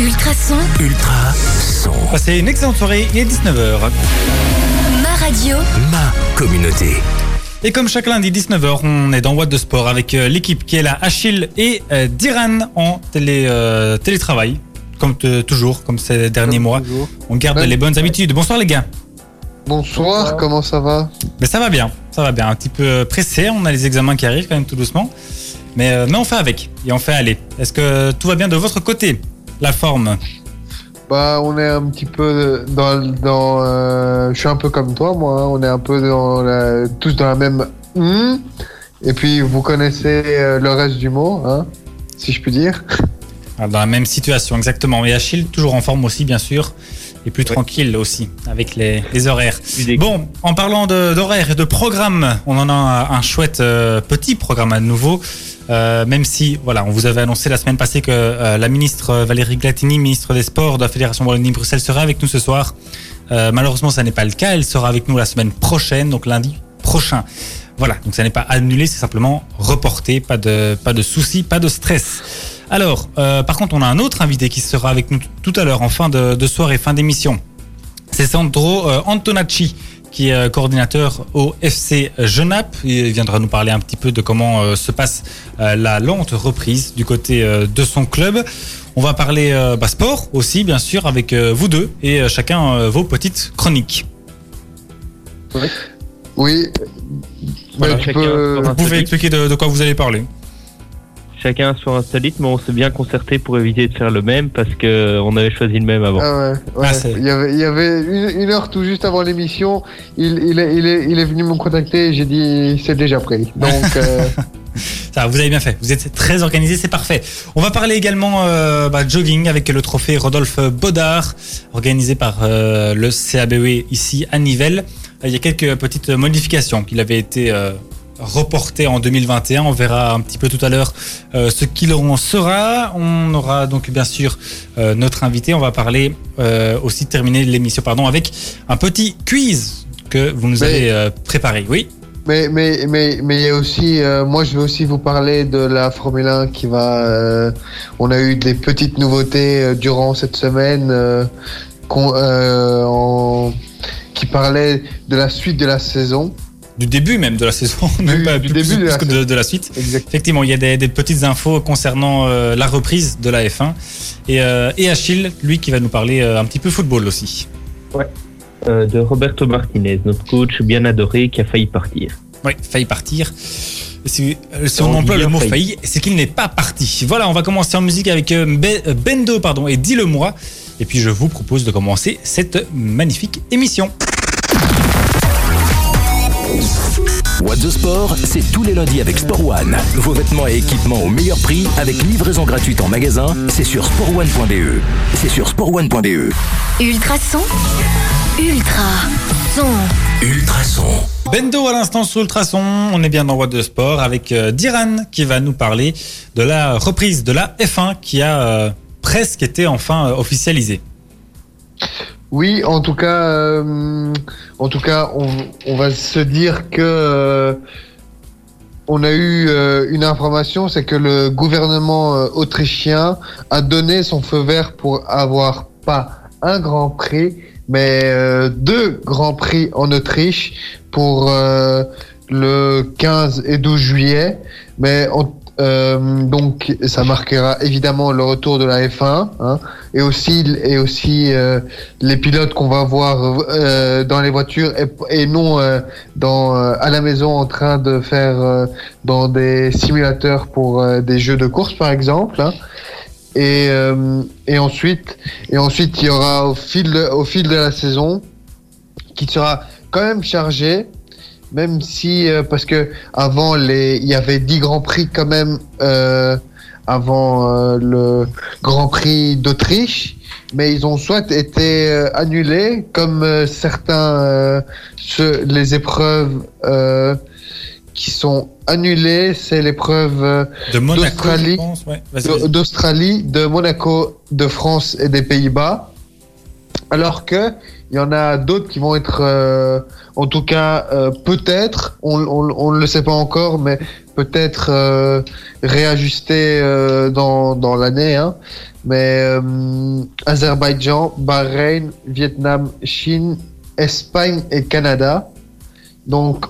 Ultrason, Ultra son. Passez une excellente soirée, il est 19h. ma radio, Ma communauté. Et comme chaque lundi 19h, on est dans What de Sport avec euh, l'équipe qui est là, Achille et euh, Diran en télé, euh, télétravail, comme toujours, comme ces derniers mois. Toujours. On garde Ouais. les bonnes habitudes. Bonsoir les gars. Bonsoir, comment ça va? Mais ça va bien, ça va bien. Un petit peu pressé, on a les examens qui arrivent quand même tout doucement. Mais, euh, mais on fait avec et on fait aller. Est-ce que tout va bien de votre côté? La forme Bah, on est un petit peu dans. dans euh, je suis un peu comme toi, moi. hein. On est un peu dans la, tous dans la même. Hmm. Et puis, vous connaissez euh, le reste du mot, hein, si je puis dire. Dans la même situation, exactement. Et Achille, toujours en forme aussi, bien sûr. Et plus tranquille aussi, avec les, les horaires. Bon, en parlant d'horaires et de programme, on en a un, un chouette euh, petit programme à nouveau. Euh, même si, voilà, on vous avait annoncé la semaine passée que euh, la ministre Valérie Glatini, ministre des Sports de la Fédération Wallonie-Bruxelles, serait avec nous ce soir. Euh, malheureusement, ça n'est pas le cas. Elle sera avec nous la semaine prochaine, donc lundi prochain. Voilà, donc ça n'est pas annulé, c'est simplement reporté. Pas de, pas de soucis, pas de stress. Alors, euh, par contre, on a un autre invité qui sera avec nous tout à l'heure en fin de, de soirée, fin d'émission. C'est Sandro euh, Antonacci, qui est euh, coordinateur au FC Genappe. Il viendra nous parler un petit peu de comment euh, se passe euh, la lente reprise du côté euh, de son club. On va parler euh, bah, sport aussi, bien sûr, avec euh, vous deux et euh, chacun euh, vos petites chroniques. Oui. Voilà, Bah, tu chacun peux- sur Vous pouvez expliquer de, de quoi vous allez parler. Chacun sur un solide, mais on s'est bien concerté pour éviter de faire le même parce que on avait choisi le même avant. Ah ouais, ouais. Ah, il, y avait, il y avait une, une heure tout juste avant l'émission. Il, il, est, il, est, il est venu me contacter et j'ai dit c'est déjà pris. Donc, euh, Ça, vous avez bien fait. Vous êtes très organisé, c'est parfait. On va parler également euh, bah, jogging avec le trophée Rodolphe Baudard, organisé par euh, le CABE ici à Nivelles. Euh, Il y a quelques petites modifications qu'il avait été euh, reporté en 2021. On verra un petit peu tout à l'heure euh, ce qu'il en sera. On aura donc bien sûr euh, notre invité. On va parler euh, aussi terminer l'émission pardon avec un petit quiz que vous nous Mais- avez préparé. Oui. mais mais mais mais il y a aussi, moi je vais aussi vous parler de la Formule 1 qui va. on a eu des petites nouveautés durant cette semaine en- qui parlaient de la suite de la saison. Du début même de la saison, même pas du plus- début de plus la que de, de la suite. Exact. Effectivement, il y a des, des petites infos concernant euh, la reprise de la F1. Et, euh, et Achille, lui, qui va nous parler euh, un petit peu football aussi. Euh, de Roberto Martinez, notre coach bien adoré qui a failli partir. Oui, failli partir. Si, si on On emploie le mot failli. failli, c'est qu'il n'est pas parti. Voilà, on va commencer en musique avec Be- Bendo, pardon, et dis-le-moi. Et puis je vous propose de commencer cette magnifique émission. What the Sport, c'est tous les lundis avec Sport One. Vos vêtements et équipements au meilleur prix avec livraison gratuite en magasin. C'est sur sportone.be. C'est sur sportone.be. Ultrason, Ultra son. Ultrason. Bendo à l'instant sur Ultrason, on est bien dans What de Sport avec euh, Diran qui va nous parler de la reprise de la F1 qui a euh, presque été enfin euh, officialisée. Oui, en tout cas, euh, en tout cas, on, va se dire que euh, on a eu euh, une information, c'est que le gouvernement autrichien a donné son feu vert pour avoir pas un Grand Prix, mais deux Grands Prix en Autriche pour le 15 et 12 juillet. Mais on- euh, donc ça marquera évidemment le retour de la F1 hein, et aussi et aussi euh, les pilotes qu'on va voir euh, dans les voitures et, et non euh, dans euh, à la maison en train de faire euh, dans des simulateurs pour des jeux de course par exemple. hein. Et, et ensuite et ensuite il y aura au fil de, au fil de la saison qui sera quand même chargé même si euh, parce que avant les il y avait 10 grands prix quand même euh, avant euh, le Grand Prix d'Autriche mais ils ont soit été euh, annulés comme euh, certains euh, ceux- les épreuves euh, qui sont annulées c'est l'épreuve euh, D'Australie. Ouais, d'Australie, de Monaco, de France et des Pays-Bas. Alors que il y en a d'autres qui vont être, euh, en tout cas, euh, peut-être, on, ne le sait pas encore, mais peut-être euh, réajusté euh, dans, l'année. Hein. Mais Azerbaïdjan, Bahreïn, Vietnam, Chine, Espagne et Canada. Donc,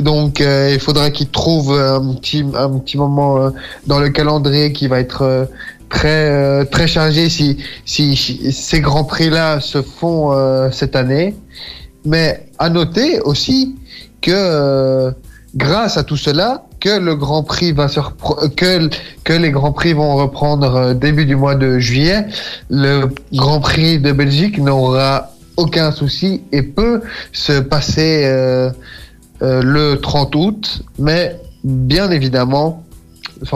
donc il faudra qu'ils trouvent un petit, moment dans le calendrier qui va être très, chargé si, ces grands prix-là se font cette année. Mais à noter aussi que euh, grâce à tout cela, que le Grand Prix va repro- que les Grands Prix vont reprendre euh, début du mois de juillet, le Grand Prix de Belgique n'aura aucun souci et peut se passer euh, euh, le 30 août, mais bien évidemment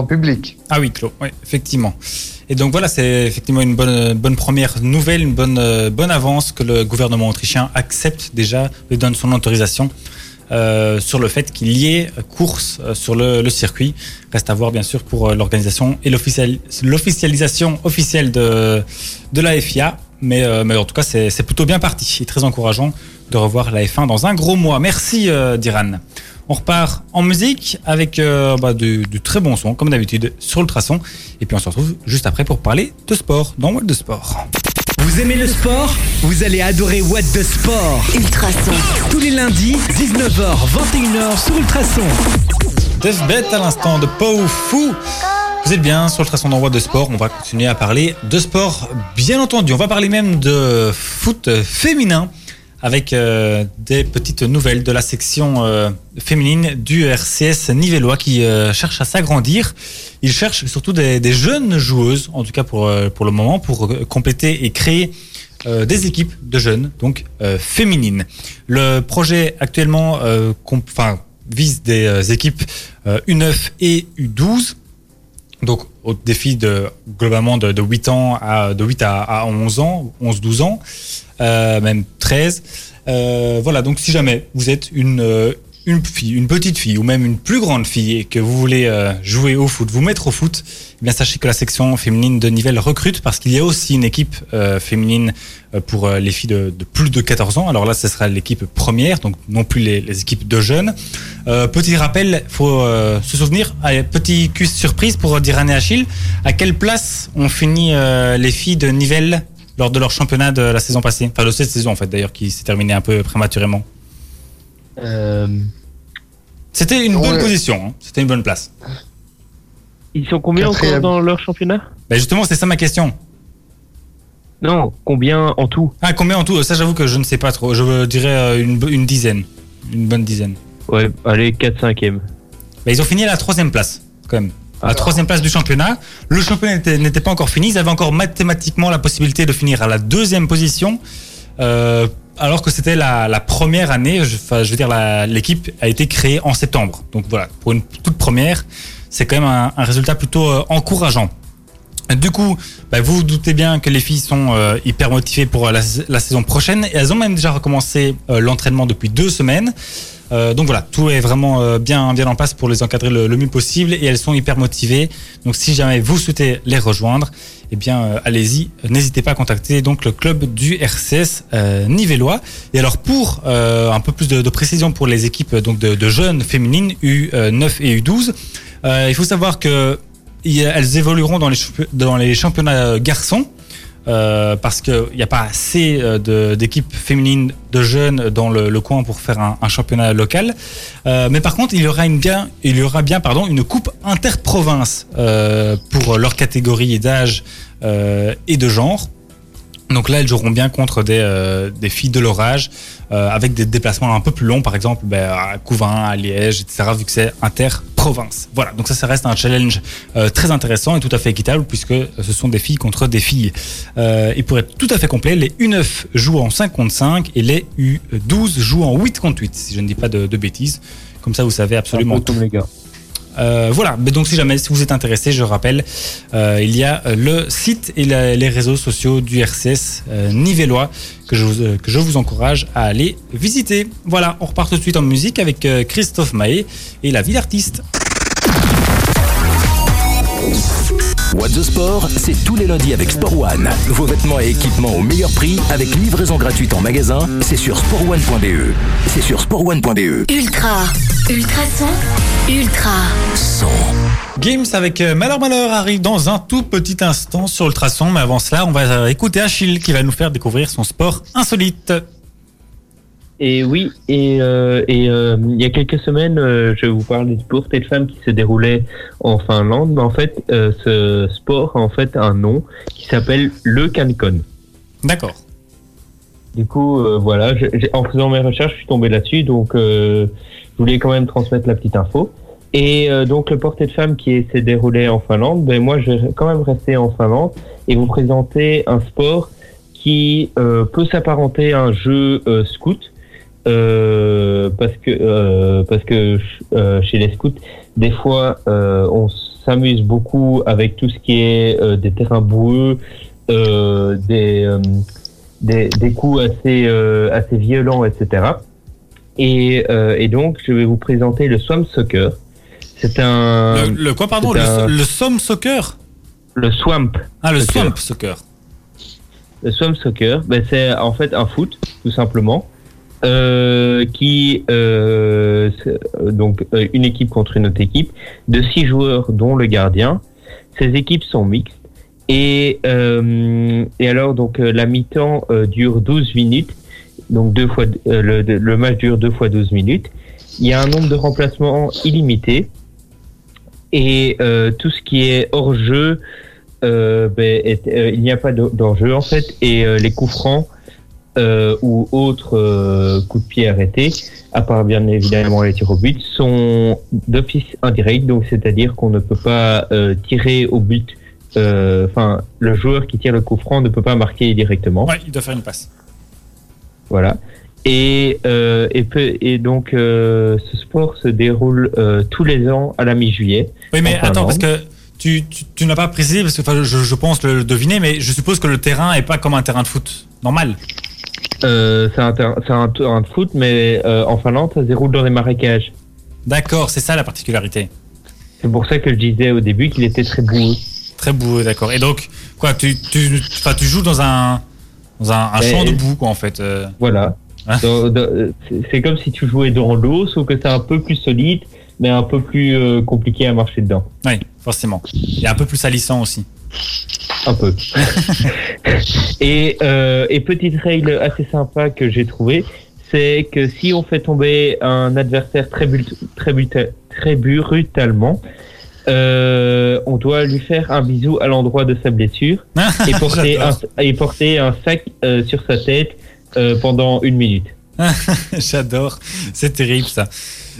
public. Ah oui, Claude, oui, effectivement. Et donc voilà, c'est effectivement une bonne, bonne première nouvelle, une bonne, euh, bonne avance que le gouvernement autrichien accepte déjà, lui donne son autorisation euh, sur le fait qu'il y ait course euh, sur le, circuit. Reste à voir bien sûr pour l'organisation et l'official- l'officialisation officielle de, de la FIA. Mais, mais en tout cas, c'est plutôt bien parti et très encourageant de revoir la F1 dans un gros mois. Merci Diran. On repart en musique avec euh, bah, du, du très bon son, comme d'habitude, sur Ultrason. Et puis on se retrouve juste après pour parler de sport dans World de Sport. Vous aimez le sport? Vous allez adorer What the Sport. Ultrason. Tous les lundis, 19h, 21h sur Ultrason. Deathbed à l'instant de Pau Fou. Vous êtes bien sur Ultrason dans World de Sport. On va continuer à parler de sport, bien entendu. On va parler même de foot féminin avec euh, des petites nouvelles de la section euh, féminine du RCS Nivellois qui euh, cherche à s'agrandir. Il cherche surtout des, des jeunes joueuses, en tout cas pour, euh, pour le moment, pour euh, compléter et créer euh, des équipes de jeunes, donc féminines. Le projet actuellement vise des équipes euh, U9 et U12. Donc au défi de globalement de, de 8 ans à de 8 à, à 11 ans, 11 12 ans, euh, même 13. Euh, voilà, donc si jamais vous êtes une euh, une fille, une petite fille ou même une plus grande fille et que vous voulez euh, jouer au foot, vous mettre au foot, eh bien sachez que la section féminine de Nivelles recrute parce qu'il y a aussi une équipe euh, féminine euh, pour les filles de, plus de 14 ans. Alors là, ce sera l'équipe première, donc non plus les, équipes de jeunes. Petit rappel, faut se souvenir, petit quiz surprise pour Diran et Achille. À quelle place ont fini les filles de Nivelles lors de leur championnat de la saison passée? Enfin, de cette saison en fait d'ailleurs, qui s'est terminée un peu prématurément. C'était une bonne Ouais. position, hein. c'était une bonne place. Ils sont combien encore dans leur championnat? Ben justement, c'est ça ma question. Non, combien en tout? Ah, combien en tout? Ça, j'avoue que je ne sais pas trop. Je dirais euh, une, dizaine. Une bonne dizaine. Ouais, allez, 4 5 e Ben, ils ont fini à la troisième place, quand même. À la Ah. troisième place du championnat. Le championnat n'était- n'était pas encore fini. Ils avaient encore mathématiquement la possibilité de finir à la deuxième position. euh, alors que c'était la, première année, je, veux dire, l'équipe a été créée en septembre. Donc voilà, pour une toute première, c'est quand même un, résultat plutôt euh, encourageant. Du coup, bah, vous vous doutez bien que les filles sont euh, hyper motivées pour la, la saison prochaine et elles ont même déjà recommencé euh, l'entraînement depuis deux semaines. Euh, donc voilà, tout est vraiment euh, bien, bien en place pour les encadrer le, le mieux possible et elles sont hyper motivées. Donc si jamais vous souhaitez les rejoindre, eh bien euh, allez-y, n'hésitez pas à contacter donc le club du RCS Nivellois. Et alors pour un peu plus de, précision pour les équipes donc de, de jeunes féminines U9 et U12, euh, il faut savoir que elles évolueront dans les, dans les championnats garçons. Euh, parce qu'il n'y a pas assez euh, d'équipes féminines de jeunes dans le, coin pour faire un, championnat local. Euh, mais par contre, il y aura, une bien, il y aura bien pardon, une coupe interprovince euh, pour leur catégorie d'âge et de genre. Donc là, elles joueront bien contre des, filles de leur âge, euh, avec des déplacements un peu plus longs, par exemple ben, à Couvin, à Liège, etc., vu que c'est Voilà, donc ça, ça reste un challenge euh, très intéressant et tout à fait équitable, puisque ce sont des filles contre des filles. Euh, et pour être tout à fait complet, les U9 jouent en 5 contre 5 et les U12 jouent en 8 contre 8, si je ne dis pas de, de bêtises. Comme ça, vous savez absolument tout. les gars. Euh, voilà, mais donc si jamais si vous êtes intéressé, je rappelle, euh, il y a euh, le site et la- les réseaux sociaux du RCS euh, Nivellois que je, vous, euh, que je vous encourage à aller visiter. Voilà, on repart tout de suite en musique avec euh, Christophe Mahé et la vie d'artiste. What the Sport, c'est tous les lundis avec Sport One. Vos vêtements et équipements au meilleur prix avec livraison gratuite en magasin, c'est sur sportone.be. C'est sur sportone.be. Ultra Ultrason, ultra Son. Games avec euh, Malheur Malheur arrive dans un tout petit instant sur Ultrason, mais avant cela, on va euh, écouter Achille qui va nous faire découvrir son sport insolite. Et oui, et, euh, et euh, il y a quelques semaines, euh, je vous parlais du sport de femme qui se déroulait en Finlande. Mais en fait, euh, ce sport a en fait un nom qui s'appelle le Cancon. D'accord. Du coup, euh, voilà, je- en faisant mes recherches, je suis tombé là-dessus, donc euh, je voulais quand même transmettre la petite info. Et euh, donc le portée de femme qui s'est déroulé en Finlande, ben moi je vais quand même rester en Finlande et vous présenter un sport qui euh, peut s'apparenter à un jeu euh, scout. parce que parce que chez les scouts, des fois on s'amuse beaucoup avec tout ce qui est des terrains boueux, des des, des coups assez, assez violents, etc. Et, euh, et donc, je vais vous présenter le Swamp Soccer. C'est un... Le, le quoi, pardon? le, un- le Somme Soccer? Le Swamp. Ah, le Soccer. Swamp Soccer. Le Swamp Soccer, ben, c'est en fait un foot, tout simplement, euh, qui... Euh, euh, donc, euh, une équipe contre une autre équipe, de six joueurs, dont le gardien. Ces équipes sont mixtes. Et, euh, et alors, donc, la mi-temps dure 12 minutes. Donc, deux fois, euh, le, le match dure deux fois 12 minutes. Il y a un nombre de remplacements illimité. Et euh, tout ce qui est hors jeu, euh, ben, euh, il n'y a pas de- d'enjeu en fait. Et euh, les coups francs ou autres coups de pied arrêtés, à part bien évidemment les tirs au but, sont d'office indirect. Donc, c'est-à-dire qu'on ne peut pas tirer au but. Enfin, le joueur qui tire le coup franc ne peut pas marquer directement. Ouais, il doit faire une passe. Voilà. Et, euh, et, donc, euh, ce sport se déroule euh, tous les ans à la mi-juillet. Oui, mais attends, parce que tu, tu, tu n'as pas précisé, parce que enfin, je, je pense le deviner, mais je suppose que le terrain est pas comme un terrain de foot normal. C'est un, terrain de foot, mais en Finlande, ça se déroule dans des marécages. D'accord, c'est ça la particularité. C'est pour ça que je disais au début qu'il était très boueux. Très beau, d'accord. Et donc, quoi, tu, tu, tu joues dans un, dans un, champ de boue, quoi, en fait. euh. Voilà. Hein c'est- comme si tu jouais dans l'eau, sauf que c'est un peu plus solide, mais un peu plus euh, compliqué à marcher dedans. Oui, forcément. A un peu plus salissant aussi. Un peu. et, euh, et petite règle assez sympa que j'ai trouvée, c'est que si on fait tomber un adversaire très, but- très, très brutalement, euh, on doit lui faire un bisou à l'endroit de sa blessure et porter, un, et porter un sac euh, sur sa tête euh, pendant une minute. J'adore. C'est terrible, ça.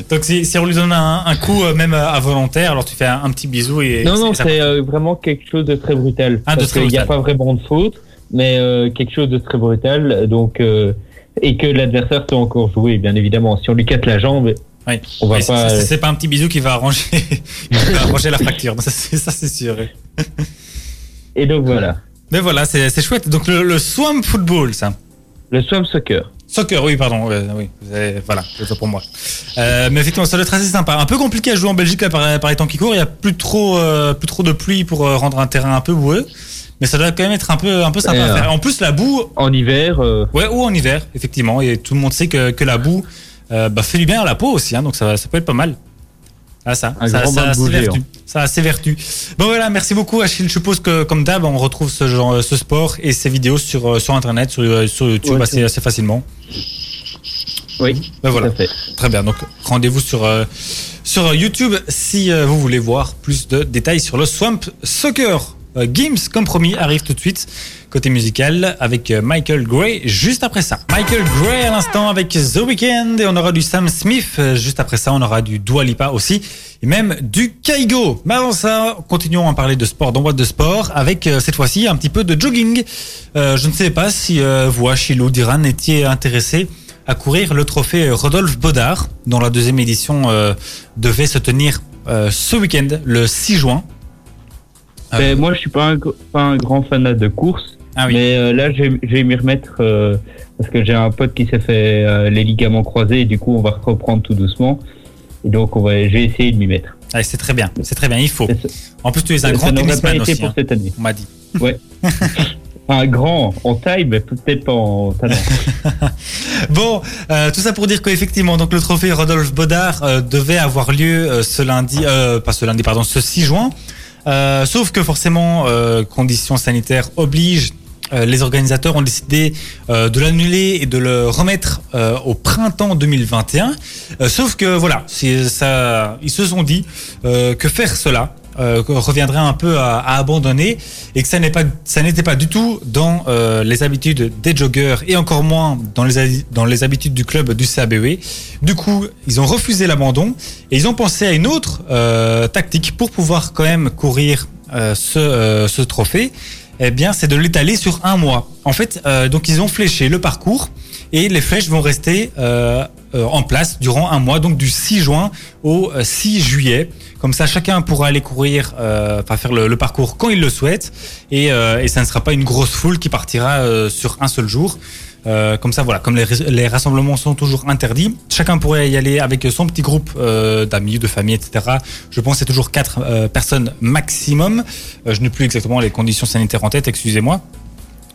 Donc, si, si on lui donne un, un coup, même euh, involontaire, alors tu fais un, un petit bisou et. non, non, c'est vraiment quelque chose de très brutal. Ah, parce qu'il n'y a pas vraiment de faute, mais quelque chose de très brutal. Donc, et que l'adversaire peut encore jouer, bien évidemment. Si on lui casse la jambe, Oui. on va Mais c'est- pas. c'est- C'est pas un petit bisou qui va arranger, qui va arranger la fracture. Ça, c'est sûr. Et donc voilà, Mais voilà, c'est chouette. Donc, le, le Swamp Football, ça. le swam soccer. Soccer, oui, pardon. euh, oui, avez- voilà, c'est ça pour moi. Euh, mais effectivement, ça doit être assez sympa. Un peu compliqué à jouer en Belgique là, par, par les temps qui courent. Il y a plus trop, euh, plus trop de pluie pour rendre un terrain un peu boueux. Mais ça doit quand même être un peu, un peu sympa à faire. En plus, la boue, En hiver, ouais, ou en hiver, effectivement. Et tout le monde sait que, que la boue euh, bah, fait du bien à la peau aussi. Hein, donc ça, ça peut être pas mal. Ah, ça, Un ça, ça, boue vertus. géant. Ça a ses vertus. Bon voilà, merci beaucoup Achille. Je suppose que comme d'hab, on retrouve ce genre, ce sport et ces vidéos sur, euh, sur internet, sur, euh, sur YouTube Ouais, assez, assez facilement. oui, Ben voilà. tout à fait. Très bien, donc rendez-vous sur, euh, sur YouTube si euh, vous voulez voir plus de détails sur le Swamp Soccer. Games, comme promis, arrive tout de suite côté musical avec euh, Michael Gray juste après ça. Michael Gray à l'instant avec The Weeknd et on aura du Sam Smith. Euh, Juste après ça, on aura du Dua Lipa aussi et même du Kaigo. Mais avant ça, continuons à parler de sport dans de sport avec euh, cette fois-ci un petit peu de jogging. Je ne sais pas si vous, Achille ou Diran, étiez intéressés à courir le trophée Rodolphe Baudard, dont la deuxième édition devait se tenir ce week-end, le 6 juin. Euh, moi, je suis pas un, pas un grand fanat de course, ah oui, mais euh, là, je vais je vais m'y remettre euh, parce que j'ai un pote qui s'est fait euh, les ligaments croisés et du coup, on va reprendre tout doucement. Et donc, on va, j'ai essayé de m'y mettre. Ah, c'est très bien, c'est très bien, il faut. Ça- En plus, tu es un ça grand pas tennisman été aussi, pour hein, cette année. on m'a dit. Ouais. Un grand en taille, mais peut-être pas en talent. bon, euh, tout ça pour dire qu'effectivement, donc le trophée Rodolphe Baudard euh, devait avoir lieu euh, ce lundi, pas ce lundi, pardon, ce 6 juin. sauf que forcément, conditions sanitaires obligent. Les organisateurs ont décidé de l'annuler et de le remettre au printemps 2021. sauf que voilà, ça, ils se sont dit que faire cela, euh, reviendrait un peu à, abandonner et que ça n'est pas, n'était pas du tout dans euh, les habitudes des joggers et encore moins dans les, dans les habitudes du club du CABE. Du coup, ils ont refusé l'abandon et ils ont pensé à une autre euh, tactique pour pouvoir quand même courir ce, ce trophée. Eh bien, c'est de l'étaler sur un mois. En fait, donc ils ont fléché le parcours et les flèches vont rester en place durant un mois, donc du 6 juin au 6 juillet. Comme ça, chacun pourra aller courir, euh, enfin faire le, parcours quand il le souhaite, et, euh, et ça ne sera pas une grosse foule qui partira euh, sur un seul jour. Euh, comme ça, voilà, comme les, rassemblements sont toujours interdits, chacun pourrait y aller avec son petit groupe euh, d'amis, de famille, etc. Je pense que c'est toujours quatre personnes maximum. je n'ai plus exactement les conditions sanitaires en tête, excusez-moi.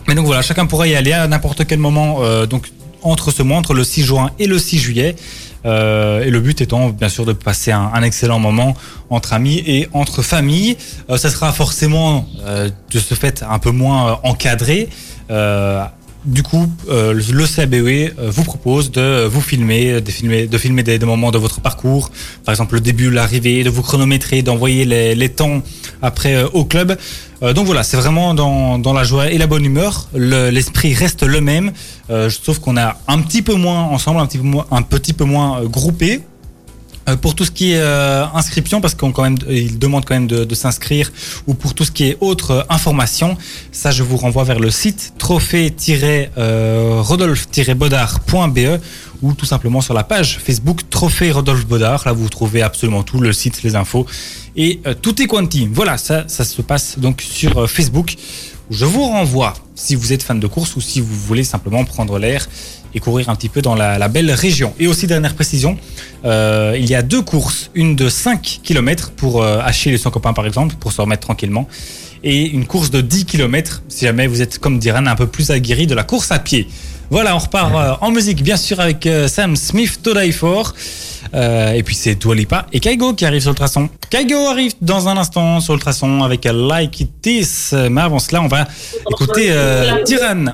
Mais donc voilà, chacun pourrait y aller à n'importe quel moment, donc entre ce mois, entre le 6 juin et le 6 juillet. Euh, et le but étant bien sûr de passer un, excellent moment entre amis et entre familles. Euh, ça sera forcément euh, de ce fait un peu moins euh, encadré. Du coup, le CABE vous propose de vous filmer, de filmer, de filmer des, moments de votre parcours, par exemple le début, l'arrivée, de vous chronométrer, d'envoyer les, les, temps après au club. Euh, donc voilà, c'est vraiment dans, dans, la joie et la bonne humeur. L'esprit reste le même, euh, sauf qu'on a un petit peu moins ensemble, un petit peu moins, un petit peu moins euh, groupé. Euh, pour tout ce qui est euh, inscription, parce qu'on quand même, il demande quand même de, de s'inscrire, ou pour tout ce qui est autre information, ça je vous renvoie vers le site trophée-rodolphe-baudard.be ou tout simplement sur la page Facebook Trophée Rodolphe Baudard. Là, vous trouvez absolument tout, le site, les infos et euh, tout est quanti. Voilà, ça, ça se passe donc sur euh, Facebook. Je vous renvoie, si vous êtes fan de course ou si vous voulez simplement prendre l'air et courir un petit peu dans la, belle région. Et aussi, dernière précision, euh, il y a deux courses, une de 5 km pour euh, et son copain par exemple, pour se remettre tranquillement, et une course de 10 km si jamais vous êtes comme Diran un peu plus aguerri de la course à pied. Voilà, on repart euh, en musique, bien sûr, avec euh, Sam Smith, To Die For. Euh, et puis c'est Dwalipa et Kaigo qui arrive sur le traçon. Kaigo arrive dans un instant sur le traçon avec Like It Is. Mais avant cela, on va écouter euh, Tiran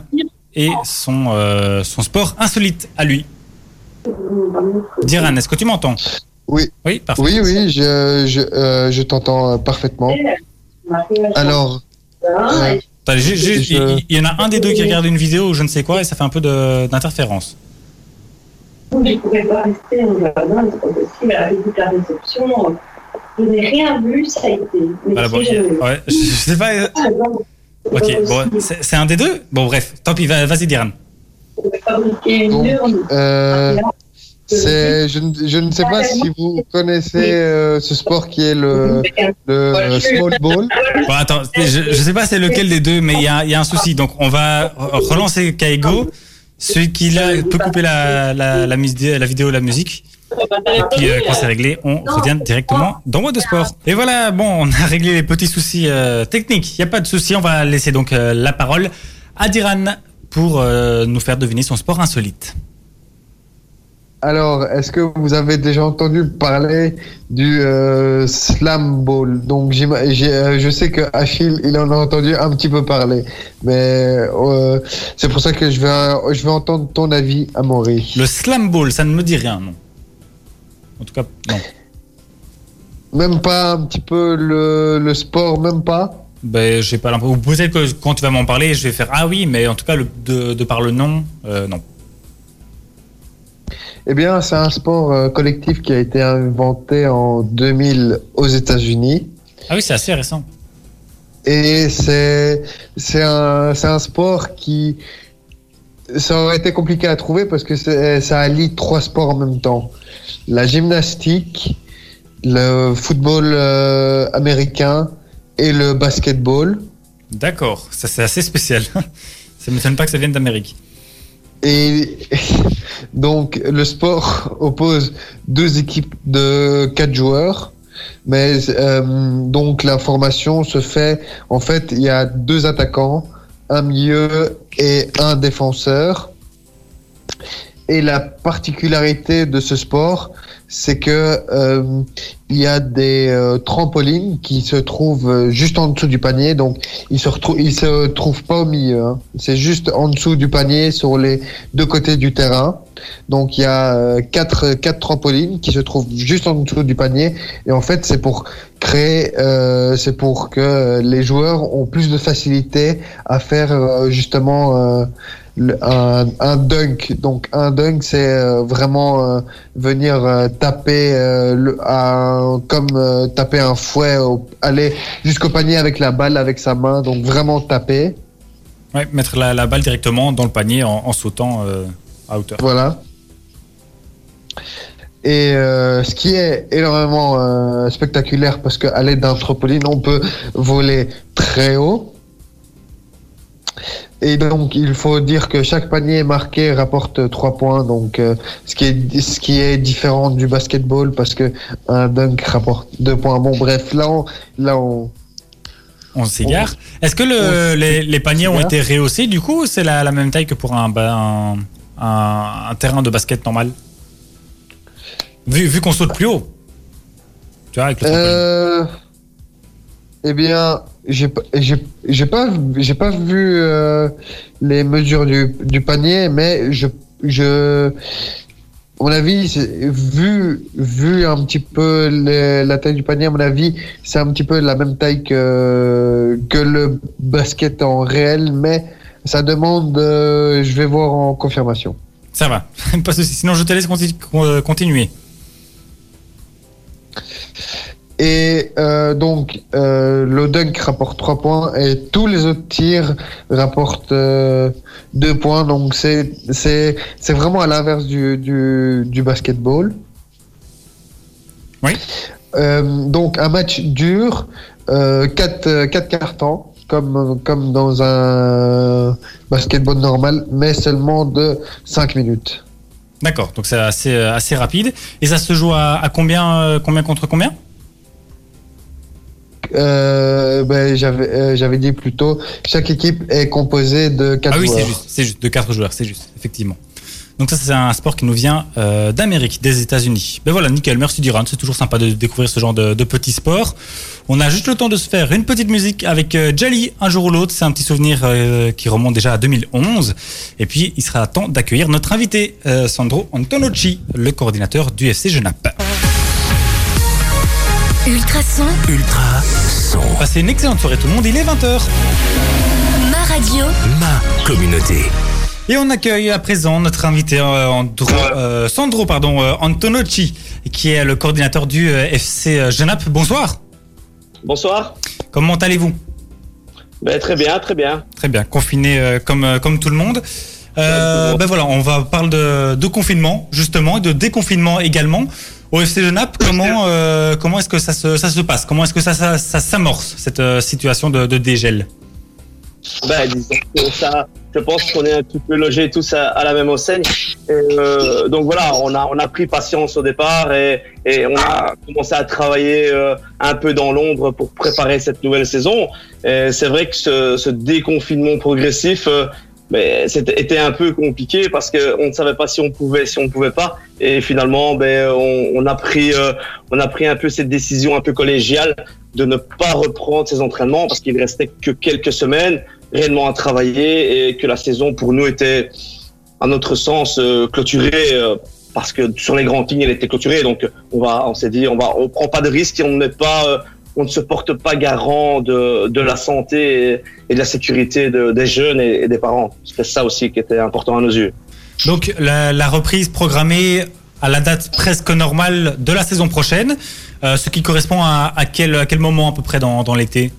et son, euh, son sport insolite à lui. Diran, est-ce que tu m'entends? Oui. Oui, parfait. Oui, oui, je, je, euh, je t'entends parfaitement. Alors. Euh, il y en a un des deux qui regarde une vidéo ou je ne sais quoi et ça fait un peu d'interférence. Je ne pouvais pas rester en jardin, c'est pas possible. L'écoute la réception, je n'ai rien vu, ça a été. Mais bon, ouais, je, sais pas. Ah, non, Ok, bon, c'est un des deux? Bon, bref, tant pis, vas-y, Diran. Donc, euh, c'est, je, ne- je ne sais pas si vous connaissez euh, ce sport qui est le, le small ball. Bon, attends, je, je sais pas c'est lequel des deux, mais il y a, il y a un souci. Donc, on va relancer Kaigo. Celui qui là, peut couper la, la, la, la vidéo, la musique. Et puis, euh, quand c'est réglé, on revient directement dans Mode de Sport. Et voilà, bon, on a réglé les petits soucis euh, techniques. Il n'y a pas de souci. On va laisser donc euh, la parole à Diran pour euh, nous faire deviner son sport insolite. Alors, est-ce que vous avez déjà entendu parler du euh, slam ball? Donc, euh, je sais que Achille, il en a entendu un petit peu parler, mais euh, c'est pour ça que je vais, je vais entendre ton avis, Amaury. Le slam ball, ça ne me dit rien, non En tout cas, non. Même pas un petit peu le, le sport, même pas? Ben, j'ai pas l'impression. Peut-être que quand tu vas m'en parler, je vais faire ah oui, mais en tout cas, le, de, de par le nom, non. Eh bien, c'est un sport euh, collectif qui a été inventé en 2000 aux États-Unis. Ah oui, c'est assez récent. Et c'est c'est un, c'est un sport qui. Ça aurait été compliqué à trouver parce que ça allie trois sports en même temps la gymnastique, le football euh, américain et le basketball. D'accord, ça c'est assez spécial. ça m'étonne pas que ça vienne d'Amérique. Et donc, le sport oppose deux équipes de quatre joueurs. Mais euh, donc, la formation se fait. En fait, il y a deux attaquants, un milieu et un défenseur. Et la particularité de ce sport, c'est que euh, il y a des euh, trampolines qui se trouvent euh, juste en dessous du panier, donc ils se retrouvent, ils se trouvent pas au milieu. hein. C'est juste en dessous du panier, sur les deux côtés du terrain. Donc il y a euh, quatre quatre trampolines qui se trouvent juste en dessous du panier, et en fait c'est pour créer, euh, c'est pour que les joueurs ont plus de facilité à faire justement. Un, un dunk. Donc un dunk, c'est euh, vraiment euh, venir euh, taper le, un- comme taper un fouet, au- aller jusqu'au panier avec la balle avec sa main. Donc vraiment taper. Ouais, mettre la, la balle directement dans le panier en, en sautant à hauteur. Voilà. Et euh, ce qui est énormément euh, spectaculaire parce qu'à l'aide d'un trampoline, on peut voler très haut. Et donc, il faut dire que chaque panier marqué rapporte 3 points. Donc, euh, ce, qui est, ce qui est différent du basketball parce que un dunk rapporte 2 points. Bon, bref, là, on, là, on, On s'égare. Est-ce que le- les, les paniers ont été rehaussés du coup ou c'est la, la même taille que pour un, un, un- un terrain de basket normal? Vu, vu qu'on saute plus haut. Tu vois, avec le. Euh, eh bien, j'ai pas- j'ai pas vu euh, les mesures du, du panier, mais je je à mon avis, vu vu un petit peu la taille du panier, à mon avis, c'est un petit peu la même taille que que le basket en réel, mais ça demande. euh, je vais voir en confirmation. Ça va, pas de. Sinon, je te laisse conti- con- continuer. Et euh, donc, euh, le dunk rapporte 3 points et tous les autres tirs rapportent 2 points. Donc, c'est c'est c'est vraiment à l'inverse du, du, du basketball. Oui. Euh, donc, un match dur, 4 quatre, quatre cartons, comme, comme dans un basketball normal, mais seulement de 5 minutes. D'accord, donc c'est assez, euh, assez rapide. Et ça se joue à, à combien, euh, combien contre combien? Euh, ben, j'avais euh, j'avais dit plus tôt, chaque équipe est composée de 4 Ah oui, joueurs. c'est juste, c'est juste, de 4 joueurs, c'est juste, effectivement. Donc ça, c'est un sport qui nous vient euh, d'Amérique, des États-Unis. Ben voilà, nickel, merci Duran, c'est toujours sympa de découvrir ce genre de, de petits sports. On a juste le temps de se faire une petite musique avec euh, Jali, un jour ou l'autre, c'est un petit souvenir euh, qui remonte déjà à 2011. Et puis, il sera temps d'accueillir notre invité, Sandro Antonocci, le coordinateur du FC Genap. Ultrason, Ultra son. Passez une excellente soirée tout le monde, il est 20h. ma radio, Ma communauté. Et on accueille à présent notre invité euh, Andro- euh, Sandro pardon, euh, Antonocci, qui est le coordinateur du euh, FC euh, Genap. Bonsoir, Bonsoir. comment allez-vous? Ben, très bien, très bien. Très bien, confiné euh, comme, euh, comme tout le monde. Euh, ben voilà, on va parler de, de confinement justement et de déconfinement également. Au FC Genap, comment, euh, comment est-ce que ça se, ça se passe? Comment est-ce que ça, ça, ça s'amorce, cette euh, situation de, de dégel? Ben, disons que ça, je pense qu'on est un petit peu logés tous à, à la même enseigne. Et, euh, donc voilà, on a, on a pris patience au départ et, et on a commencé à travailler euh, un peu dans l'ombre pour préparer cette nouvelle saison. C'est vrai que ce, ce déconfinement progressif, euh, mais c'était était un peu compliqué parce que on ne savait pas si on pouvait, si on pouvait pas. Et finalement, ben, on, on a pris, euh, on a pris un peu cette décision un peu collégiale de ne pas reprendre ces entraînements parce qu'il restait que quelques semaines réellement à travailler et que la saison pour nous était, à notre sens, euh, clôturée euh, parce que sur les grandes lignes, elle était clôturée. Donc, on va, on s'est dit, on va, on prend pas de risques et on ne met pas, euh, on ne se porte pas garant de, de la santé et, et de la sécurité de- des jeunes et, et des parents. C'était ça aussi qui était important à nos yeux. Donc la, la reprise programmée à la date presque normale de la saison prochaine, euh, ce qui correspond à, à quel, à quel moment à peu près dans, dans l'été?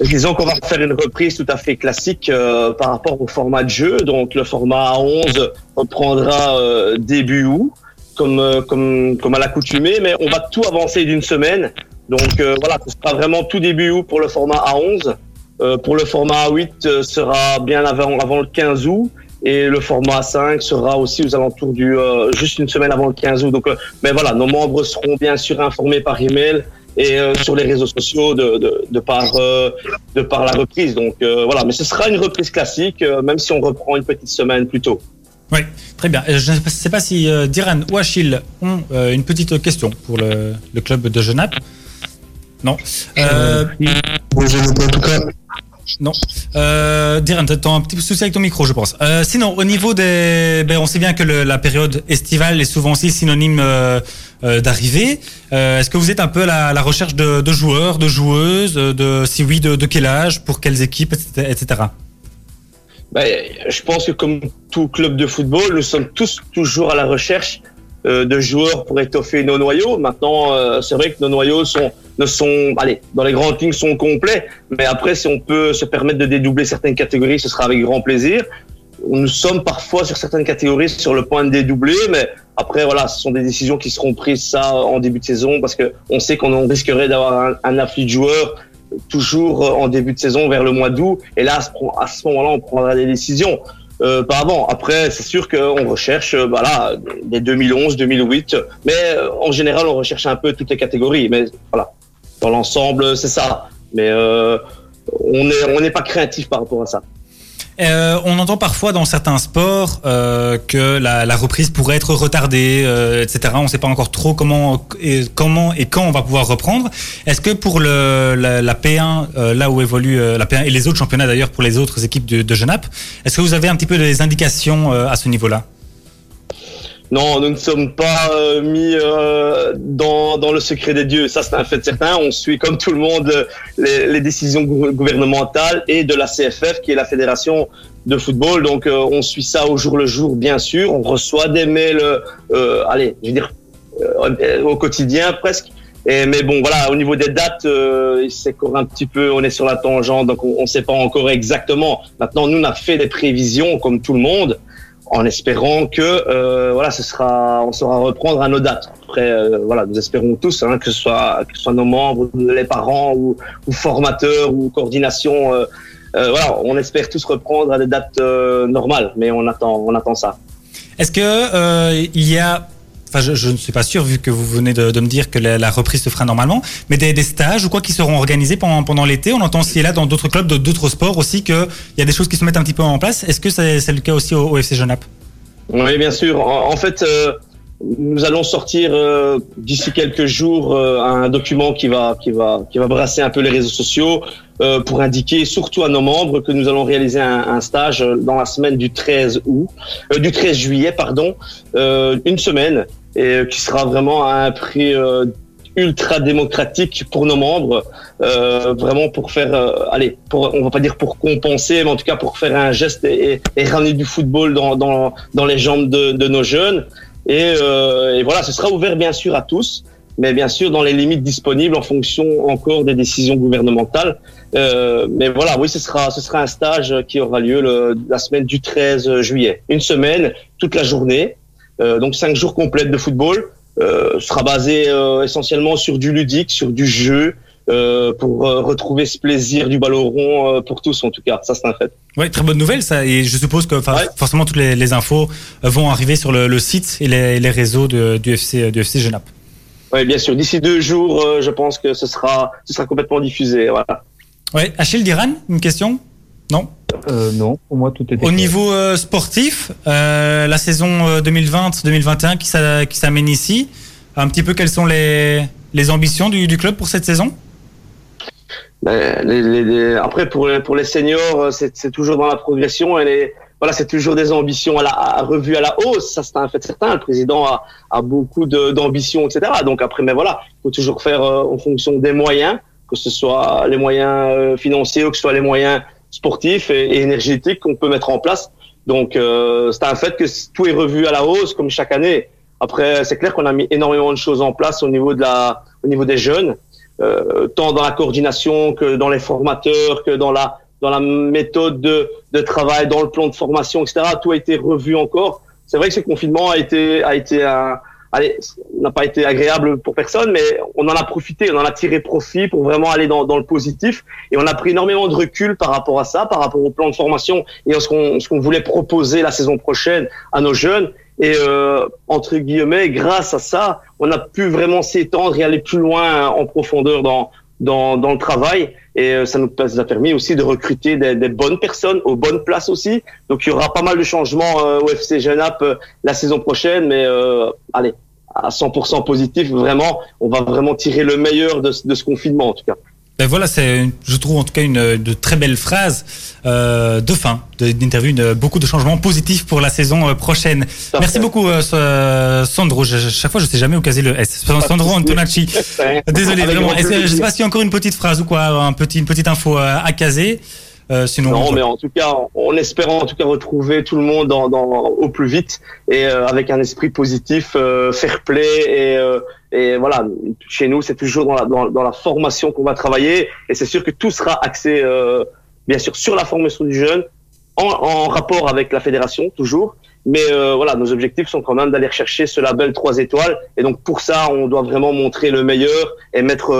Disons qu'on va faire une reprise tout à fait classique euh, par rapport au format de jeu. Donc le format A11 reprendra euh, début août, comme, comme, comme à l'accoutumée, mais on va tout avancer d'une semaine. Donc euh, voilà, ce sera vraiment tout début août pour le format A11. Euh, pour le format A8 euh, sera bien avant, le 15 août. Et le format A5 sera aussi aux alentours du juste une semaine avant le 15 août. Donc, mais voilà, nos membres seront bien sûr informés par email et sur les réseaux sociaux de, de, de par de par la reprise. Donc voilà, mais ce sera une reprise classique, même si on reprend une petite semaine plus tôt. Oui, très bien. Je ne sais pas si Diran ou Achille ont une petite question pour le, le club de Genappe. Non. Euh, en tout cas. Non. Euh, Diran, tu as un petit souci avec ton micro, je pense. Euh, sinon, au niveau des... Ben, on sait bien que le, la période estivale est souvent aussi synonyme euh, euh d'arrivée. Euh, Est-ce que vous êtes un peu à la, la recherche de, de, joueurs, de joueuses de, Si oui, de, de quel âge, pour quelles équipes, etc. Ben, je pense que comme tout club de football, nous sommes tous toujours à la recherche euh, de joueurs pour étoffer nos noyaux. Maintenant, euh, c'est vrai que nos noyaux sont, ne sont, allez, dans les grandes lignes sont complets, mais après, si on peut se permettre de dédoubler certaines catégories, ce sera avec grand plaisir. Nous sommes parfois sur certaines catégories sur le point de dédoubler, mais après, voilà, ce sont des décisions qui seront prises ça en début de saison parce que on sait qu'on risquerait d'avoir un, afflux de joueurs toujours en début de saison vers le mois d'août. Et là, à ce moment-là, on prendra des décisions euh, pas avant. Après, c'est sûr qu'on recherche, euh, voilà, des 2011, 2008, mais euh, en général, on recherche un peu toutes les catégories. Mais voilà, dans l'ensemble, c'est ça. Mais euh, on n'est on n'est pas créatif par rapport à ça. Euh, on entend parfois dans certains sports euh, que la, reprise pourrait être retardée, etc. On ne sait pas encore trop comment et, quand on va pouvoir reprendre. Est-ce que pour la, la P1, euh, là où évolue la P1 et les autres championnats d'ailleurs pour les autres équipes de, de Genappe, est-ce que vous avez un petit peu des indications à ce niveau-là? Non, nous ne sommes pas euh, mis euh, dans, dans le secret des dieux. Ça, c'est un fait certain. On suit, comme tout le monde, les, les, décisions gouvernementales et de la CFF, qui est la Fédération de football. Donc, euh, on suit ça au jour le jour, bien sûr. On reçoit des mails, euh, allez, je veux dire, euh, au quotidien presque. Et, mais bon, voilà, au niveau des dates, c'est encore un petit peu, on est sur la tangente, donc on ne sait pas encore exactement. Maintenant, nous, on a fait des prévisions, comme tout le monde en espérant que euh, voilà, ce sera, on saura reprendre à nos dates. Après, euh, voilà, nous espérons tous hein, que ce soit que ce soit nos membres, les parents ou, ou formateurs ou coordination. Euh, euh voilà, on espère tous reprendre à des dates euh, normales, mais on attend, on attend ça. Est-ce que euh, il y a Enfin, je, ne suis pas sûr vu que vous venez de, me dire que la, reprise se fera normalement, mais des, stages ou quoi qui seront organisés pendant, l'été. On entend aussi là dans d'autres clubs, d'autres sports aussi qu'il y a des choses qui se mettent un petit peu en place. Est-ce que c'est le cas aussi au, FC Genappe Oui, bien sûr. En, fait, euh, nous allons sortir euh, d'ici quelques jours euh, un document qui va, qui, va, qui va brasser un peu les réseaux sociaux pour indiquer surtout à nos membres que nous allons réaliser un, stage dans la semaine du 13 août, du 13 juillet, pardon, une semaine et euh, qui sera vraiment à un prix euh, ultra démocratique pour nos membres, euh, vraiment pour faire, euh, allez, pour, on va pas dire pour compenser, mais en tout cas pour faire un geste et, et ramener du football dans, dans, dans les jambes de, de nos jeunes. Et, euh, et, voilà, ce sera ouvert bien sûr à tous, mais bien sûr dans les limites disponibles en fonction encore des décisions gouvernementales. Euh, mais voilà, oui, ce sera, ce sera un stage qui aura lieu le, la semaine du 13 juillet. Une semaine, toute la journée. Euh, donc cinq jours complets de football, euh, sera basé euh, essentiellement sur du ludique, sur du jeu, euh, pour euh, retrouver ce plaisir du ballon rond euh, pour tous en tout cas. Ça c'est un fait. Oui, très bonne nouvelle ça. Et je suppose que ouais. forcément toutes les, les, infos vont arriver sur le, le site et les, les, réseaux de, du FC du FC Genappe. Oui, bien sûr. D'ici deux jours, je pense que ce sera ce sera complètement diffusé. Voilà. Oui, Achille Diran, une question? Non? Euh, non, pour moi tout était. Au clair. niveau euh, sportif, euh, la saison 2020-2021 qui s'amène ici, un petit peu quelles sont les, les ambitions du, du club pour cette saison? Ben, les, les, les, Après, pour les, pour les seniors, c'est toujours dans la progression. Et les, voilà, c'est toujours des ambitions à la à, revue à la hausse. Ça, c'est un fait certain. Le président a, a beaucoup d'ambitions, etc. Donc après, mais voilà, il faut toujours faire en fonction des moyens, que ce soit les moyens financiers ou que ce soit les moyens sportifs et, et énergétiques qu'on peut mettre en place. Donc, euh, c'est un fait que tout est revu à la hausse, comme chaque année. Après, c'est clair qu'on a mis énormément de choses en place au niveau de la, au niveau des jeunes, euh, tant dans la coordination que dans les formateurs, que dans la, dans la méthode de, de travail, dans le plan de formation, etc. Tout a été revu encore. C'est vrai que ce confinement a été, a été un, allez, n'a pas été agréable pour personne, mais on en a profité, on en a tiré profit pour vraiment aller dans, dans le positif. Et on a pris énormément de recul par rapport à ça, par rapport au plan de formation et à ce qu'on qu'on voulait proposer la saison prochaine à nos jeunes. Et euh, entre guillemets, grâce à ça, on a pu vraiment s'étendre et aller plus loin en profondeur dans dans, dans le travail. Et euh, ça nous a permis aussi de recruter des, des, bonnes personnes aux bonnes places aussi. Donc il y aura pas mal de changements euh, au FC Genap euh, la saison prochaine, mais allez, à 100% positif, vraiment, on va vraiment tirer le meilleur de, de ce confinement en tout cas. Ben voilà, c'est, je trouve en tout cas une de très belles phrases euh, de fin d'interview, de, beaucoup de changements positifs pour la saison euh, prochaine. Merci beaucoup, euh, Sandro. Je, chaque fois, je sais jamais où caser le S. Sandro Antonacci. Désolé, vraiment. Je sais pas s'il y a encore une petite phrase ou quoi, un petit, une petite info à caser. Euh, sinon, non, mais en tout cas, on espère en tout cas retrouver tout le monde dans, dans au plus vite et euh, avec un esprit positif, euh, fair play et, euh, et voilà. Chez nous, c'est toujours dans la, dans, la formation qu'on va travailler et c'est sûr que tout sera axé bien sûr sur la formation du jeune en, en rapport avec la fédération toujours. Mais voilà, nos objectifs sont quand même d'aller chercher ce label 3 étoiles. Et donc pour ça, on doit vraiment montrer le meilleur et mettre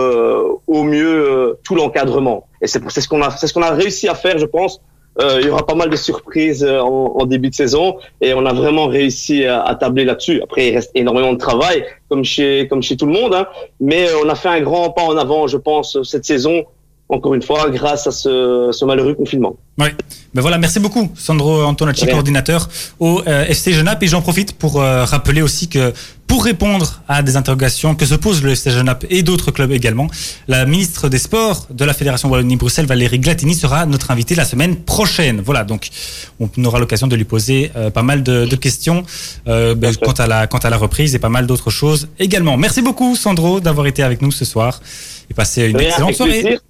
au mieux tout l'encadrement. Et c'est ce qu'on a, c'est ce qu'on a réussi à faire, je pense. Euh, il y aura pas mal de surprises euh, en, en, début de saison et on a vraiment réussi à, à tabler là-dessus. Après, il reste énormément de travail, comme chez comme chez tout le monde, hein. mais euh, on a fait un grand pas en avant, je pense, cette saison encore une fois, grâce à ce, ce malheureux confinement. Oui, ben voilà, merci beaucoup, Sandro Antonacci, coordinateur au euh, FC Genap. Et j'en profite pour euh, rappeler aussi que pour répondre à des interrogations que se pose le FC Genap et d'autres clubs également, la ministre des Sports de la Fédération Wallonie-Bruxelles, Valérie Glatini, sera notre invitée la semaine prochaine. Voilà, donc on aura l'occasion de lui poser euh, pas mal de, de questions euh, ben, quant, à la, quant à la reprise et pas mal d'autres choses également. Merci beaucoup, Sandro, d'avoir été avec nous ce soir et passer une excellente soirée. Plaisir.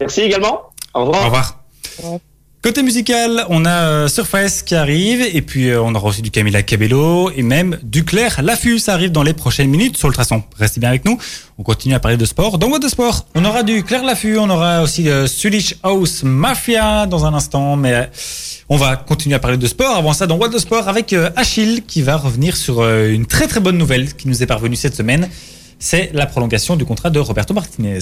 Merci également. Au revoir. Au revoir. Côté musical, on a euh, Surface qui arrive et puis euh, on aura aussi du Camila Cabello et même du Claire Laffus. Ça arrive dans les prochaines minutes sur le traçon. Restez bien avec nous. On continue à parler de sport. Dans What de sport, on aura du Claire Laffus, on aura aussi euh, Swedish House Mafia dans un instant, mais on va continuer à parler de sport. Avant ça, dans What de sport avec Achille qui va revenir sur une très très bonne nouvelle qui nous est parvenue cette semaine. C'est la prolongation du contrat de Roberto Martinez.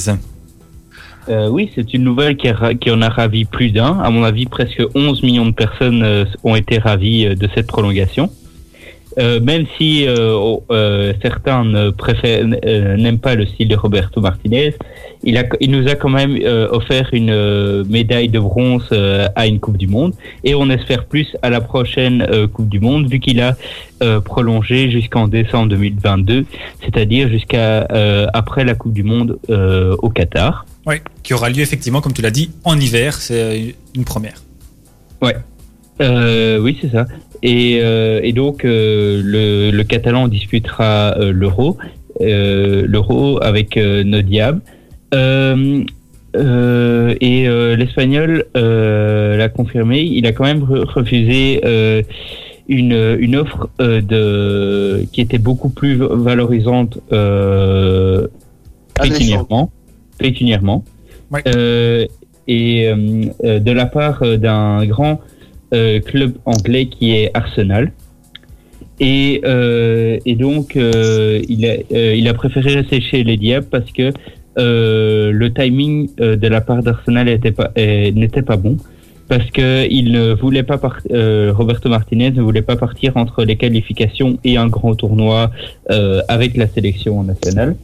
Euh, oui, c'est une nouvelle qui, en a ravi plus d'un. À mon avis, presque 11 millions de personnes euh, ont été ravies euh, de cette prolongation. Même si certains n'aiment pas le style de Roberto Martinez, il, il nous a quand même offert une médaille de bronze à une Coupe du Monde et on espère plus à la prochaine Coupe du Monde vu qu'il a prolongé jusqu'en décembre 2022, c'est-à-dire jusqu'à après la Coupe du Monde au Qatar. Oui, qui aura lieu effectivement, comme tu l'as dit, en hiver. C'est une première. Ouais. Euh, oui, c'est ça. Et, euh, et donc, euh, le, le, Catalan disputera euh, l'Euro. L'Euro avec nos diables. et l'Espagnol l'a confirmé. Il a quand même refusé une, une offre de, qui était beaucoup plus valorisante pécuniairement pécuniairement ouais. euh, et euh, de la part d'un grand euh, club anglais qui est Arsenal. Et, euh, et donc, il, a, il a préféré rester chez les Diables parce que le timing de la part d'Arsenal n'était pas, n'était pas bon. Parce que il ne voulait pas Roberto Martinez ne voulait pas partir entre les qualifications et un grand tournoi avec la sélection nationale.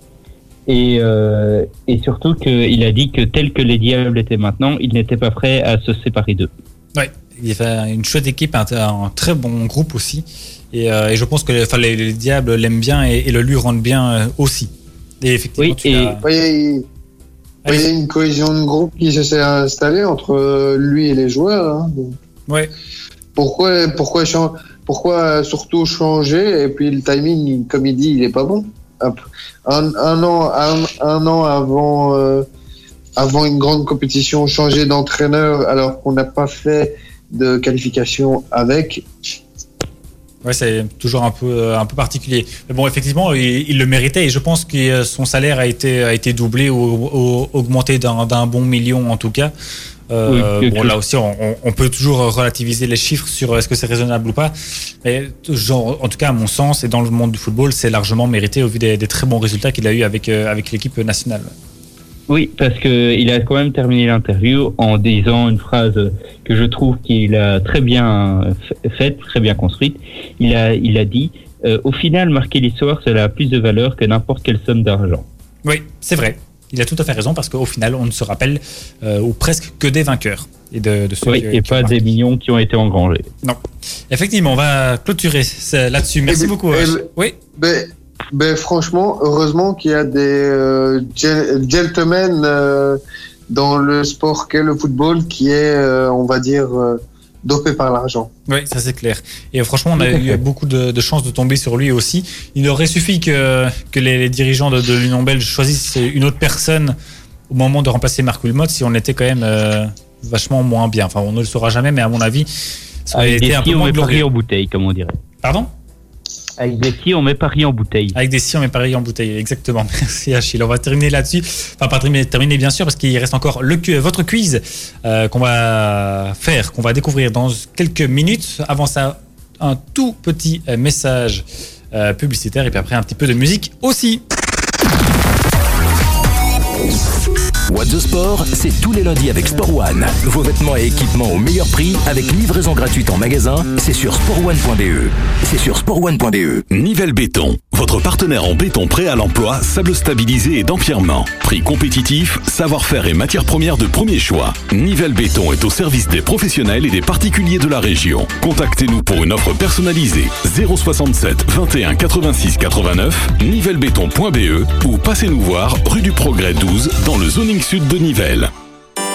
Et, euh, et surtout qu'il a dit que tel que les Diables étaient maintenant, il n'était pas prêt à se séparer d'eux. Oui, il a fait une chouette équipe, un, un très bon groupe aussi. Et, euh, et je pense que enfin, les, les, Diables l'aiment bien et, et, le lui rendent bien euh, aussi. Et effectivement, oui, et... il, il y a une cohésion de groupe qui s'est installée entre lui et les joueurs. Hein. Ouais. Pourquoi, pourquoi, pourquoi surtout changer et puis le timing, comme il dit, il est pas bon un, an, avant, euh, avant une grande compétition, changer d'entraîneur alors qu'on n'a pas fait de qualification avec. Ouais, c'est toujours un peu, peu particulier. Bon, effectivement, il, le méritait et je pense que son salaire a été, doublé ou, ou augmenté d'un bon million en tout cas. Euh, oui, bon, là aussi, on, on, peut toujours relativiser les chiffres sur est-ce que c'est raisonnable ou pas. Mais genre, en tout cas, à mon sens, et dans le monde du football, c'est largement mérité au vu des, des très bons résultats qu'il a eu avec, euh, avec l'équipe nationale. Oui, parce que il a quand même terminé l'interview en disant une phrase que je trouve qu'il a très bien faite, très bien construite. Il a, il a dit euh, au final, marquer l'histoire, cela a plus de valeur que n'importe quelle somme d'argent. Oui, c'est vrai. Il a tout à fait raison parce qu'au final, on ne se rappelle euh, ou presque que des vainqueurs et de, de ceux oui, et pas des millions qui ont été engrangés. Non. Effectivement, on va clôturer là-dessus. Merci beaucoup. oui. Ben, ben, franchement, heureusement qu'il y a des euh, gentlemen euh, dans le sport qu'est le football qui est, euh, on va dire, dopé par l'argent. Oui, ça c'est clair. Et franchement, on a eu beaucoup de, de chances de tomber sur lui aussi. Il aurait suffi que, que les, dirigeants de, de l'Union belge choisissent une autre personne au moment de remplacer Marc Wilmot si on était quand même vachement moins bien. Enfin, on ne le saura jamais, mais à mon avis, ça aurait été un peu moins glorieux. en bouteille, comme on dirait. Pardon? Avec des si, on met Paris en bouteille. Avec des si, on met Paris en bouteille, exactement. Merci Achille. On va terminer là-dessus. Enfin, pas terminer, terminer bien sûr, parce qu'il reste encore le, votre quiz euh, qu'on va faire, qu'on va découvrir dans quelques minutes. Avant ça, un tout petit euh, message euh, publicitaire et puis après un petit peu de musique aussi. What the Sport, c'est tous les lundis avec Sport One. Vos vêtements et équipements au meilleur prix avec livraison gratuite en magasin, c'est sur sportone.be. C'est sur sportone.be. Nivelle Béton, votre partenaire en béton prêt à l'emploi, sable stabilisé et d'empierrement. Prix compétitif, savoir-faire et matières premières de premier choix. Nivelle Béton est au service des professionnels et des particuliers de la région. Contactez-nous pour une offre personnalisée 067 21 86 89 nivellebéton.be ou passez-nous voir rue du Progrès 12 dans le zoning sud de Nivelles.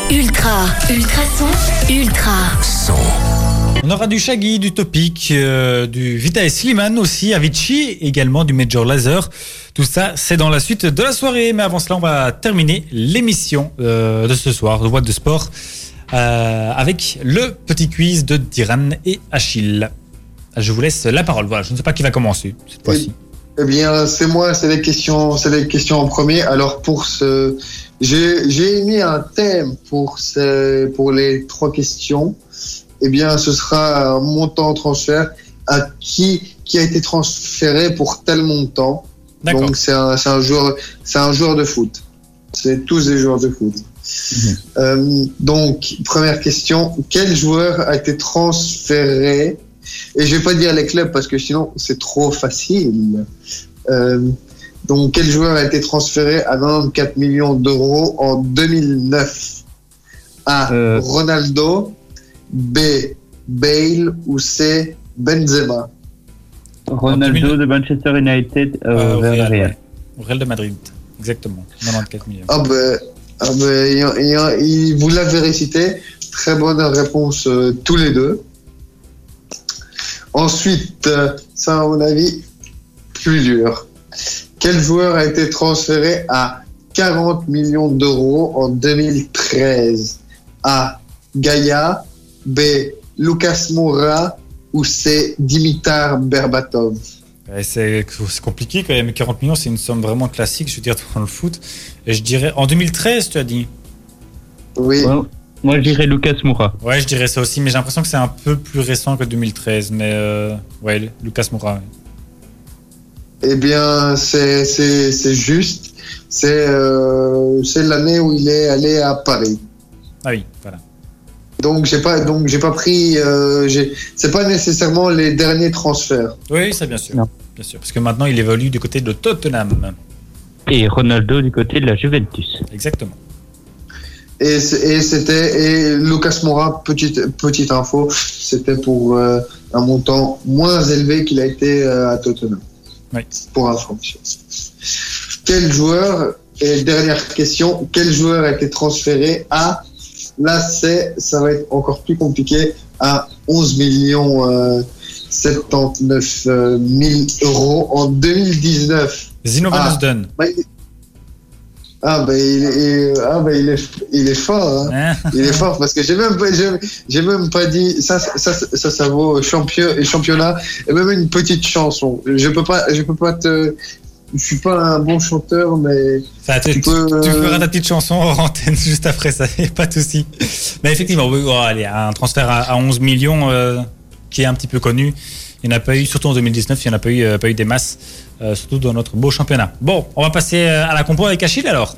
Ultra, ultra son, ultra son. On aura du Shaggy, du Topic, euh, du Vita Sliman aussi, Avicii, également du Major Laser. Tout ça, c'est dans la suite de la soirée. Mais avant cela, on va terminer l'émission euh, de ce soir de Boîte de Sport euh, avec le petit quiz de Diran et Achille. Je vous laisse la parole. Voilà, je ne sais pas qui va commencer cette fois-ci. Eh bien, c'est moi, c'est les questions, c'est les questions en premier. Alors pour ce, j'ai mis un thème pour ce, pour les trois questions. Eh bien, ce sera un montant transfert à qui qui a été transféré pour tel montant. Donc c'est un, un joueur, c'est un joueur de foot. C'est tous des joueurs de foot. Mhm. Euh, donc première question, quel joueur a été transféré? Et je vais pas dire les clubs parce que sinon c'est trop facile. Euh, donc, quel joueur a été transféré à 94 millions d'euros en 2009 A. Euh. Ronaldo. B. Bale ou C. Benzema. Ronaldo de Manchester United euh, vers Real, Real. Real de Madrid, exactement. 94 millions. Ah ben, ah ben vous l'avez récité. Très bonne réponse tous les deux. Ensuite, ça, à mon avis, plus dur. Quel joueur a été transféré à 40 millions d'euros en 2013 A. Gaïa, B. Lucas Moura ou C. Dimitar Berbatov? C'est compliqué quand même. 40 millions, c'est une somme vraiment classique, je veux dire, dans le foot. Et je dirais, en 2013, tu as dit? Oui. Moi, je dirais Lucas Moura. Ouais, je dirais ça aussi, mais j'ai l'impression que c'est un peu plus récent que 2013. Mais euh, ouais, Lucas Moura. Eh bien, c'est juste. Euh, c'est l'année où il est allé à Paris. Ah oui, voilà. Donc j'ai pas donc j'ai pas pris euh, c'est pas nécessairement les derniers transferts. Oui, ça bien sûr. Bien sûr parce que maintenant il évolue du côté de Tottenham. Et Ronaldo du côté de la Juventus. Exactement. Et, c'était et Lucas Moura petite petite info, c'était pour euh, un montant moins élevé qu'il a été euh, à Tottenham. Oui. Pour information. Quel joueur et dernière question, quel joueur a été transféré à là c'est ça va être encore plus compliqué à 11 millions 79 000 euros en 2019. Zino Van ah, ben il est, ah, ben, il est, il est fort, hein. il est fort parce que j'ai même, j'ai même pas dit ça, ça, ça, ça vaut champion, championnat et même une petite chanson. Je peux pas, je peux pas te, je suis pas un bon chanteur, mais ça, tu, tu, peux, tu, feras ta petite chanson en antenne juste après ça, pas de souci. Mais effectivement, oh, allez, un transfert à, 11 millions euh, qui est un petit peu connu. Il n'y en pas eu, surtout en 2019, il n'y en a pas eu, euh, pas eu des masses. Euh, surtout dans notre beau championnat. Bon, on va passer euh, à la compo avec Achille alors.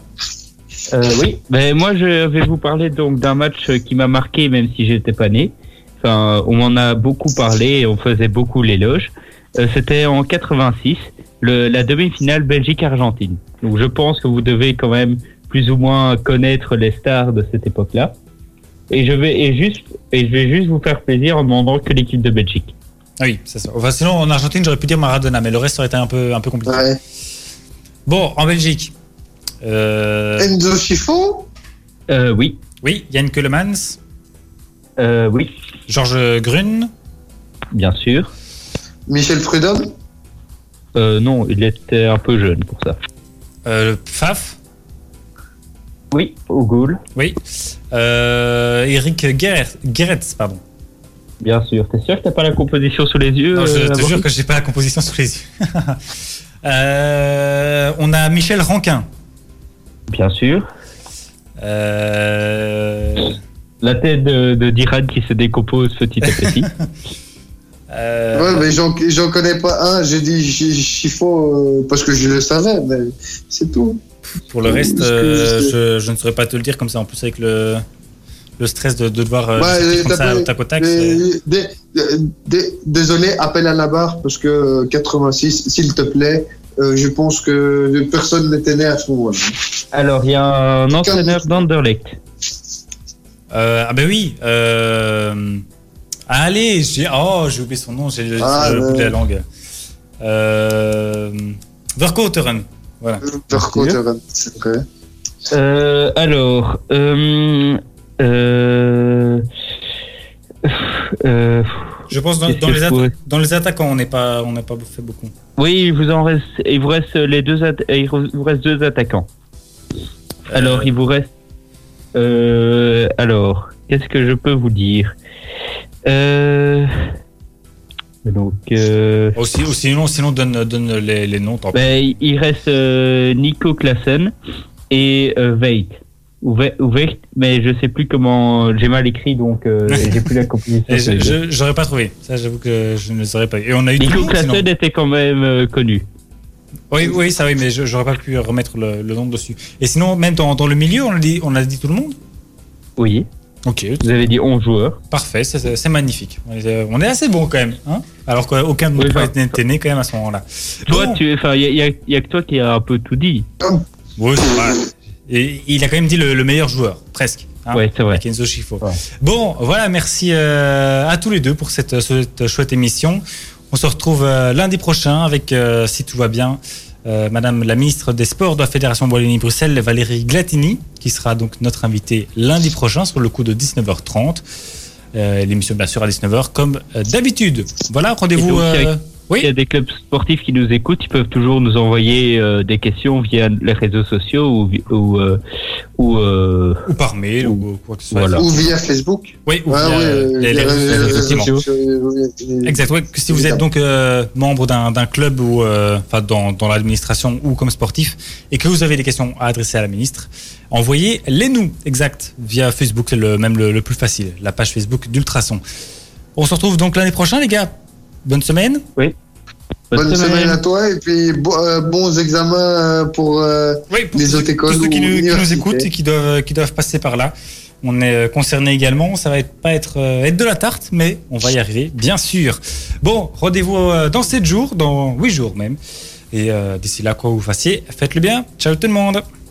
Oui, ben moi je vais vous parler donc d'un match qui m'a marqué même si j'étais pas né. Enfin, on m'en a beaucoup parlé et on faisait beaucoup l'éloge. C'était en 86, le, la demi-finale Belgique-Argentine. Donc je pense que vous devez quand même plus ou moins connaître les stars de cette époque-là. Et je vais juste et je vais juste vous faire plaisir en demandant que l'équipe de Belgique. Ah oui, c'est ça. Enfin, sinon, en Argentine, j'aurais pu dire Maradona, mais le reste aurait été un peu, un peu compliqué. Ouais. Bon, en Belgique. Euh, Enzo Schifo Euh, oui, oui, Yann Keulemans, euh, oui, Georges Grun, bien sûr. Michel Prudhomme? Euh, non, il était un peu jeune pour ça. euh, Faf, Oui, au oui, euh, Eric Guéretz, pardon. Bien sûr. T'es sûr que t'as pas la composition sous les yeux Non, je euh, te jure que j'ai pas la composition sous les yeux. Euh, on a Michel Ranquin. Bien sûr. Euh, La tête de, de Diran qui se décompose petit à petit. euh, Ouais, mais j'en j'en connais pas un. J'ai dit Chi- Chifo euh, parce que je le savais, mais c'est tout. pour le reste, euh, je ne saurais pas te le dire comme ça. En plus, avec le, le stress de, de devoir euh, Ouais, comme ça au tac au tac. dé- désolé, appel à la barre parce que euh, 86, s'il te plaît, euh, je pense que personne n'était né à ce moment-là. Alors, il y a un entraîneur d'Anderlecht. Euh, ah ben oui. Euh... Allez, j'ai oh j'ai oublié son nom, j'ai le, Ah, le bout de la ouais. langue. Euh... Verkooteren. Voilà. Verkooteren, c'est vrai. Euh, alors, euh, euh, Je pense dans, dans les pourrais- dans les attaquants, on n'est pas on n'a pas fait beaucoup. oui, il vous en reste, il vous reste les deux, il vous reste deux attaquants. Alors, il vous reste, euh, alors, qu'est-ce que je peux vous dire? Euh, Donc, euh, Aussi, ou sinon, sinon donne, donne les, les noms. Tant ben, il reste euh, Nico Klassen et Veit. Ou Ve- ou Veit, mais je sais plus comment. J'ai mal écrit, donc euh, j'ai plus la composition. Je- j'aurais pas trouvé. Ça, j'avoue que je ne les aurais pas. Et on a eu tout le Nico. Klassen était quand même euh, connu. Oui, oui, ça oui, mais je- j'aurais pas pu remettre le, le nom dessus. Et sinon, même dans, dans le milieu, on a dit, on a dit tout le monde? Oui. Ok, Vous avez dit 11 joueurs. parfait, c'est- magnifique. On est, euh, on est assez bon quand même, hein? Alors qu'aucun de nous n'était né quand même à ce moment-là. Toi, Bon. tu, enfin, il y, a- y y a que toi qui a un peu tout dit. Oui, c'est vrai. Et il a quand même dit le, le meilleur joueur, presque. hein, Ouais, c'est vrai. avec Enzo Schifo. Ouais. Bon, voilà, merci euh, à tous les deux pour cette, cette chouette émission. On se retrouve euh, lundi prochain avec, euh, si tout va bien, euh, Madame la ministre des Sports de la Fédération Wallonie-Bruxelles, Valérie Glatini, qui sera donc notre invitée lundi prochain sur le coup de 19h30. Euh, L'émission, bien sûr, à 19h, comme euh, d'habitude. Voilà, rendez-vous. Euh, Il y a des clubs sportifs qui nous écoutent, ils peuvent toujours nous envoyer euh, des questions via les réseaux sociaux ou, euh, ou euh, ou par mail, ou quoi que ce soit. Voilà. Ou via Facebook. Oui, ou Ouais, via ouais, euh, les, réseaux sociaux, oui, oui. Exact. que si vous êtes donc euh, membre d'un d'un club ou euh, enfin dans, dans l'administration ou comme sportif et que vous avez des questions à adresser à la ministre, envoyez-les nous. Exact. Via Facebook, c'est le même le, le plus facile. La page Facebook d'Ultrason. On se retrouve donc l'année prochaine, les gars. Bonne semaine. Bonne semaine à toi et puis bo- euh, bons examens euh, pour euh, Oui, pour les autres écoles tous ceux qui ou nous, qui nous universités. écoutent et qui doivent, qui doivent passer par là. On est concernés également. Ça va être, pas être, euh, être de la tarte, mais on va y arriver, bien sûr. Bon, rendez-vous dans 7 jours, dans 8 jours même. Et euh, d'ici là, quoi vous fassiez, faites-le bien. Ciao tout le monde.